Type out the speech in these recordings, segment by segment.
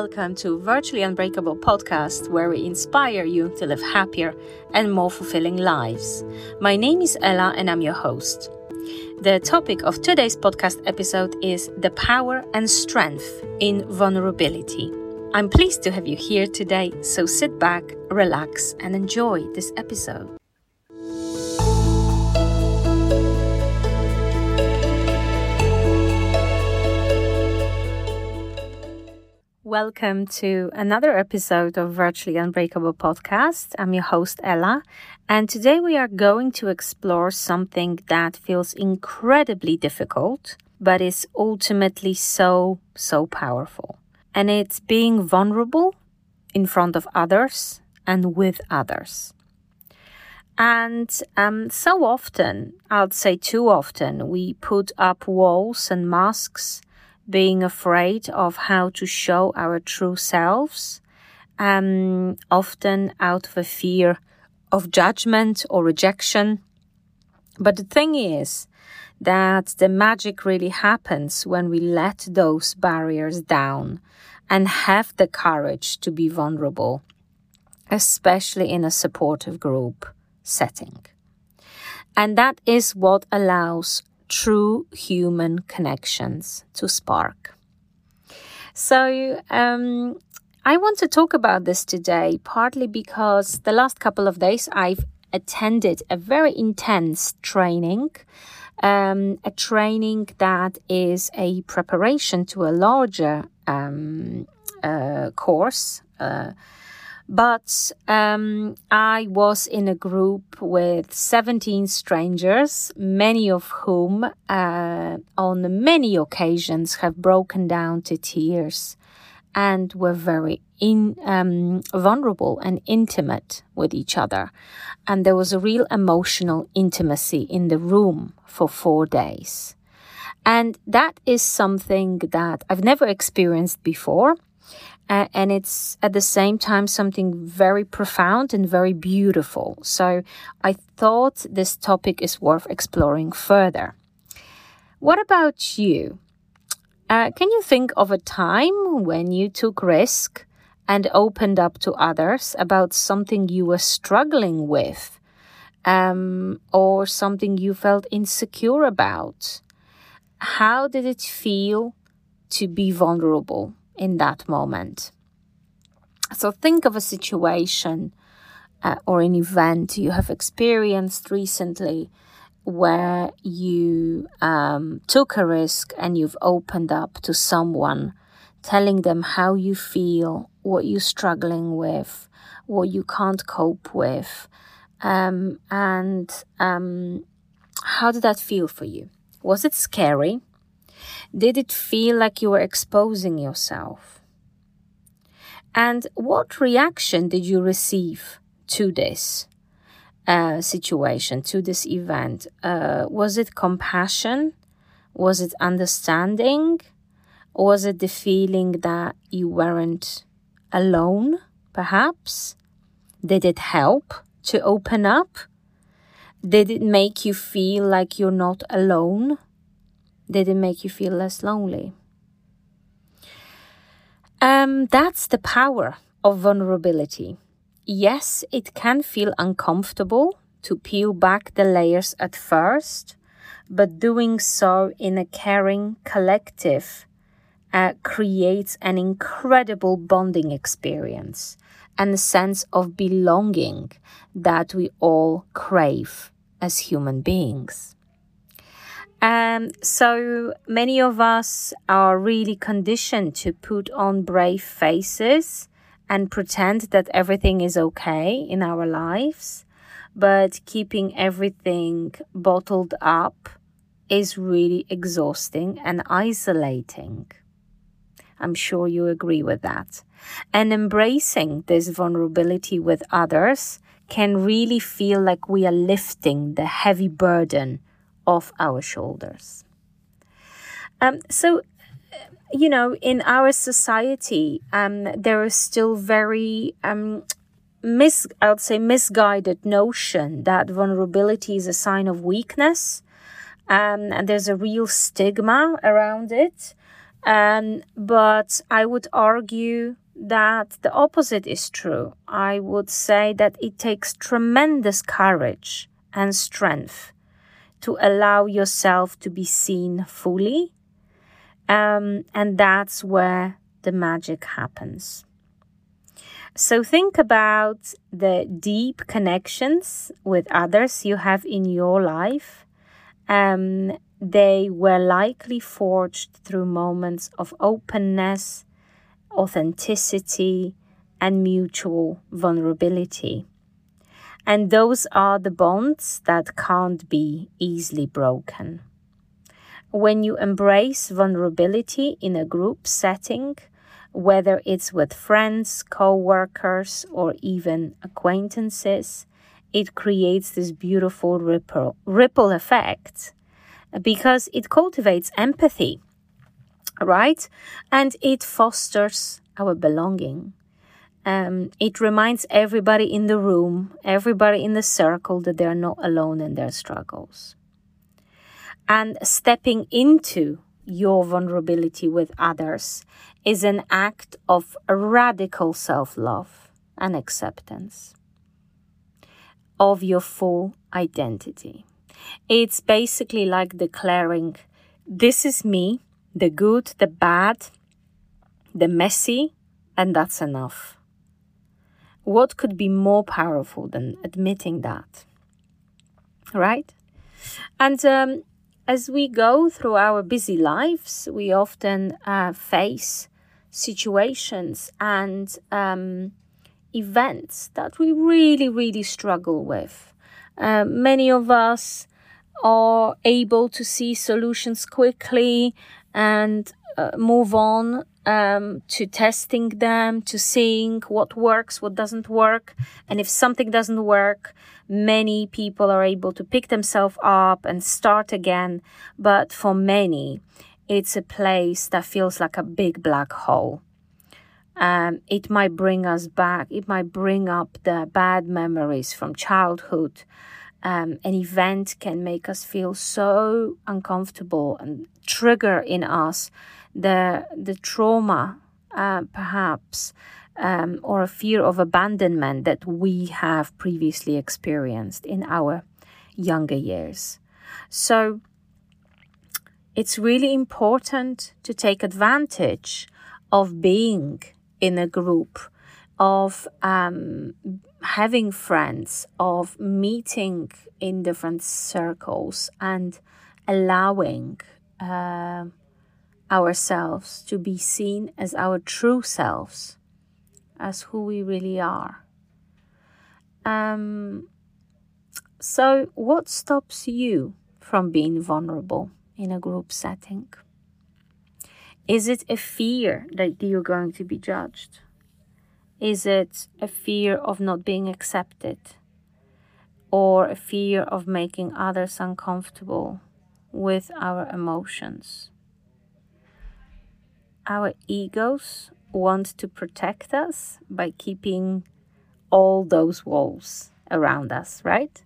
welcome to Virtually Unbreakable podcast, where we inspire you to live happier and more fulfilling lives. My name is Ela, and I'm your host. The topic of today's podcast episode is the power and strength in vulnerability. I'm pleased to have you here today, so sit back, relax, and enjoy this episode. Welcome to another episode of Virtually Unbreakable podcast. I'm your host, Ela, and today we are going to explore something that feels incredibly difficult, but is ultimately so, so powerful. And it's being vulnerable in front of others and with others. And um, so often, I'd say too often, we put up walls and masks being afraid of how to show our true selves, um, often out of a fear of judgment or rejection. But the thing is that the magic really happens when we let those barriers down and have the courage to be vulnerable, especially in a supportive group setting. And that is what allows true human connections to spark. So, um, I want to talk about this today, partly because the last couple of days I've attended a very intense training, um, a training that is a preparation to a larger um, uh, course. Uh, but um, I was in a group with 17 strangers, many of whom, uh, on many occasions, have broken down to tears and were very in, um, vulnerable and intimate with each other. And there was a real emotional intimacy in the room for four days. And that is something that I've never experienced before. And it's at the same time something very profound and very beautiful. So I thought this topic is worth exploring further. What about you? Uh, can you think of a time when you took risk and opened up to others about something you were struggling with um, or something you felt insecure about? How did it feel to be vulnerable? In that moment. So think of a situation uh, or an event you have experienced recently where you um, took a risk and you've opened up to someone, telling them how you feel, what you're struggling with, what you can't cope with, um, and um, how did that feel for you? Was it scary? Did it feel like you were exposing yourself? And what reaction did you receive to this uh, situation, to this event? Uh, was it compassion? Was it understanding? Or was it the feeling that you weren't alone, perhaps? Did it help to open up? Did it make you feel like you're not alone? Did it make you feel less lonely? Um, that's the power of vulnerability. Yes, it can feel uncomfortable to peel back the layers at first, but doing so in a caring collective uh, creates an incredible bonding experience and a sense of belonging that we all crave as human beings. Um, so many of us are really conditioned to put on brave faces and pretend that everything is okay in our lives. But keeping everything bottled up is really exhausting and isolating. I'm sure you agree with that. And embracing this vulnerability with others can really feel like we are lifting the heavy burden off our shoulders. Um, so, you know, in our society, um, there is still very um, mis I would say misguided notion that vulnerability is a sign of weakness, um, and there's a real stigma around it. Um, but I would argue that the opposite is true. I would say that it takes tremendous courage and strength to allow yourself to be seen fully. Um, and that's where the magic happens. So think about the deep connections with others you have in your life. Um, they were likely forged through moments of openness, authenticity, and mutual vulnerability. And those are the bonds that can't be easily broken. When you embrace vulnerability in a group setting, whether it's with friends, co workers, or even acquaintances, it creates this beautiful ripple, ripple effect because it cultivates empathy, right? And it fosters our belonging. Um, it reminds everybody in the room, everybody in the circle, that they're not alone in their struggles. And stepping into your vulnerability with others is an act of radical self love and acceptance of your full identity. It's basically like declaring, This is me, the good, the bad, the messy, and that's enough. What could be more powerful than admitting that? Right? And um, as we go through our busy lives, we often uh, face situations and um, events that we really, really struggle with. Uh, many of us are able to see solutions quickly and uh, move on um, to testing them, to seeing what works, what doesn't work. And if something doesn't work, many people are able to pick themselves up and start again. But for many, it's a place that feels like a big black hole. Um, it might bring us back, it might bring up the bad memories from childhood. Um, an event can make us feel so uncomfortable and trigger in us the the trauma, uh, perhaps, um, or a fear of abandonment that we have previously experienced in our younger years. So it's really important to take advantage of being in a group, of um, having friends, of meeting in different circles, and allowing. Uh, ourselves to be seen as our true selves, as who we really are. Um, so, what stops you from being vulnerable in a group setting? Is it a fear that you're going to be judged? Is it a fear of not being accepted? Or a fear of making others uncomfortable with our emotions? Our egos want to protect us by keeping all those walls around us, right?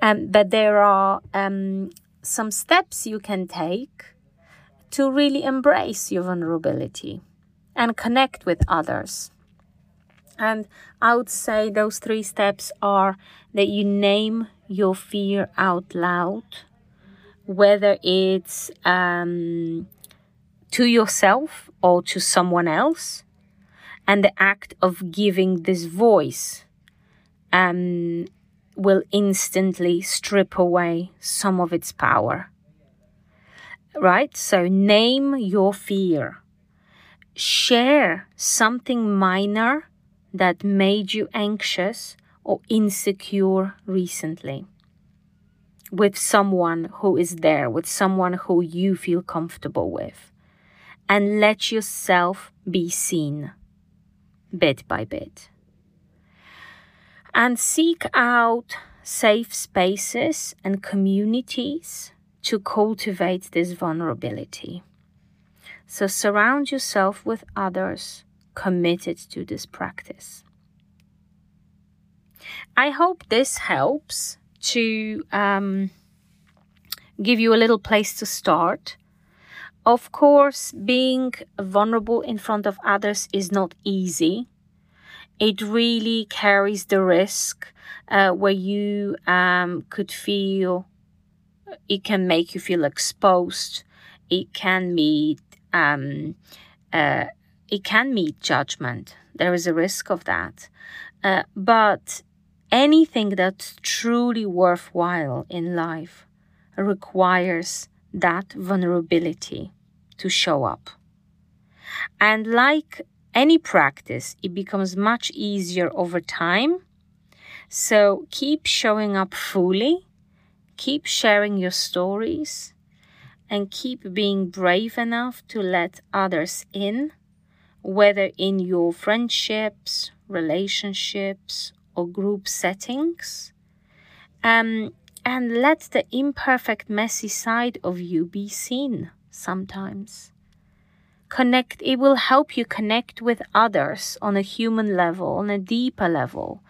Um, but there are um, some steps you can take to really embrace your vulnerability and connect with others. And I would say those three steps are that you name your fear out loud, whether it's um, to yourself or to someone else. And the act of giving this voice um, will instantly strip away some of its power. Right? So name your fear. Share something minor that made you anxious or insecure recently with someone who is there, with someone who you feel comfortable with and let yourself be seen bit by bit. And seek out safe spaces and communities to cultivate this vulnerability. So surround yourself with others committed to this practice. I hope this helps to um, give you a little place to start Of course, being vulnerable in front of others is not easy. It really carries the risk uh, where you um, could feel it can make you feel exposed. It can meet um, uh, it can meet judgment. There is a risk of that. Uh, but anything that's truly worthwhile in life requires that vulnerability to show up. And like any practice, it becomes much easier over time. So keep showing up fully, keep sharing your stories, and keep being brave enough to let others in, whether in your friendships, relationships, or group settings. Um, and let the imperfect, messy side of you be seen sometimes. Connect, it will help you connect with others on a human level, on a deeper level,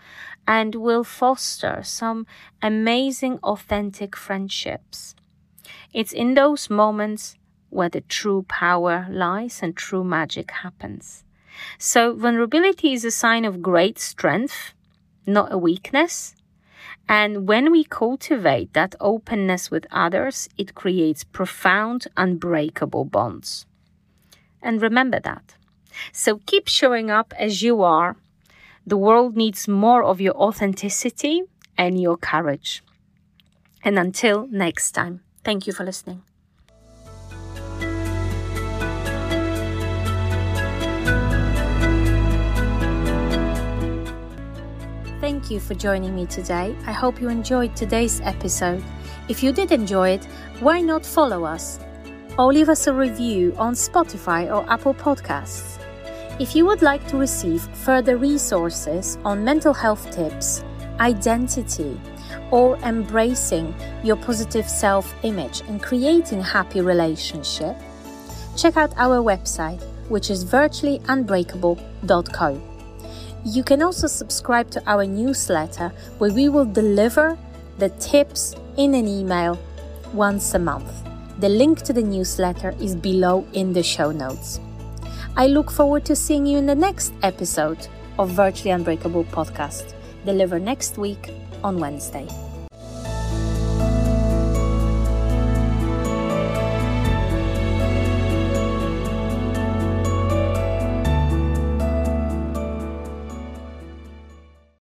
and will foster some amazing, authentic friendships. It's in those moments where the true power lies and true magic happens. So, vulnerability is a sign of great strength, not a weakness. And when we cultivate that openness with others, it creates profound, unbreakable bonds. And remember that. So keep showing up as you are. The world needs more of your authenticity and your courage. And until next time, thank you for listening. Thank you for joining me today. I hope you enjoyed today's episode. If you did enjoy it, why not follow us? Or leave us a review on Spotify or Apple Podcasts. If you would like to receive further resources on mental health tips, identity, or embracing your positive self image and creating happy relationship, check out our website, which is virtuallyunbreakable.co. You can also subscribe to our newsletter where we will deliver the tips in an email once a month. The link to the newsletter is below in the show notes. I look forward to seeing you in the next episode of Virtually Unbreakable podcast, delivered next week on Wednesday.